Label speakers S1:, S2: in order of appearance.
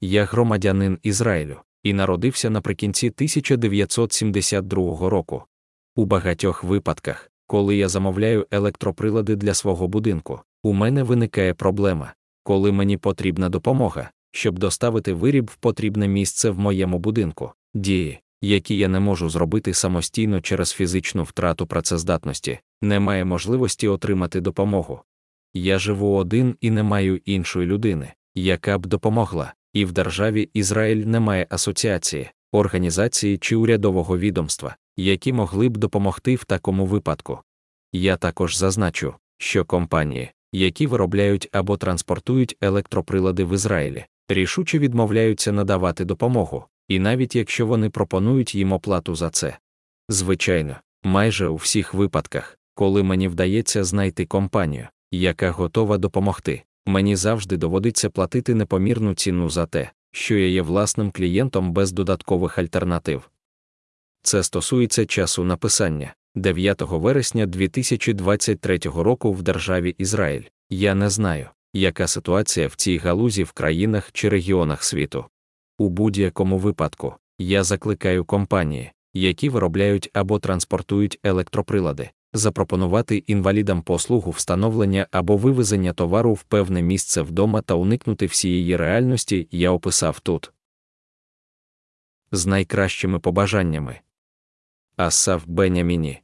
S1: Я громадянин Ізраїлю і народився наприкінці 1972 року. У багатьох випадках, коли я замовляю електроприлади для свого будинку, у мене виникає проблема, коли мені потрібна допомога, щоб доставити виріб в потрібне місце в моєму будинку, дії, які я не можу зробити самостійно через фізичну втрату працездатності, немає можливості отримати допомогу. Я живу один і не маю іншої людини, яка б допомогла, і в державі Ізраїль немає асоціації, організації чи урядового відомства, які могли б допомогти в такому випадку. Я також зазначу, що компанії, які виробляють або транспортують електроприлади в Ізраїлі, рішуче відмовляються надавати допомогу, і навіть якщо вони пропонують їм оплату за це. Звичайно, майже у всіх випадках, коли мені вдається знайти компанію, яка готова допомогти, мені завжди доводиться платити непомірну ціну за те, що я є власним клієнтом без додаткових альтернатив. Це стосується часу написання 9 вересня 2023 року в державі Ізраїль. Я не знаю, яка ситуація в цій галузі в країнах чи регіонах світу. У будь-якому випадку я закликаю компанії, які виробляють або транспортують електроприлади, запропонувати інвалідам послугу встановлення або вивезення товару в певне місце вдома та уникнути всієї реальності я описав тут. З найкращими побажаннями. Асав Беняміні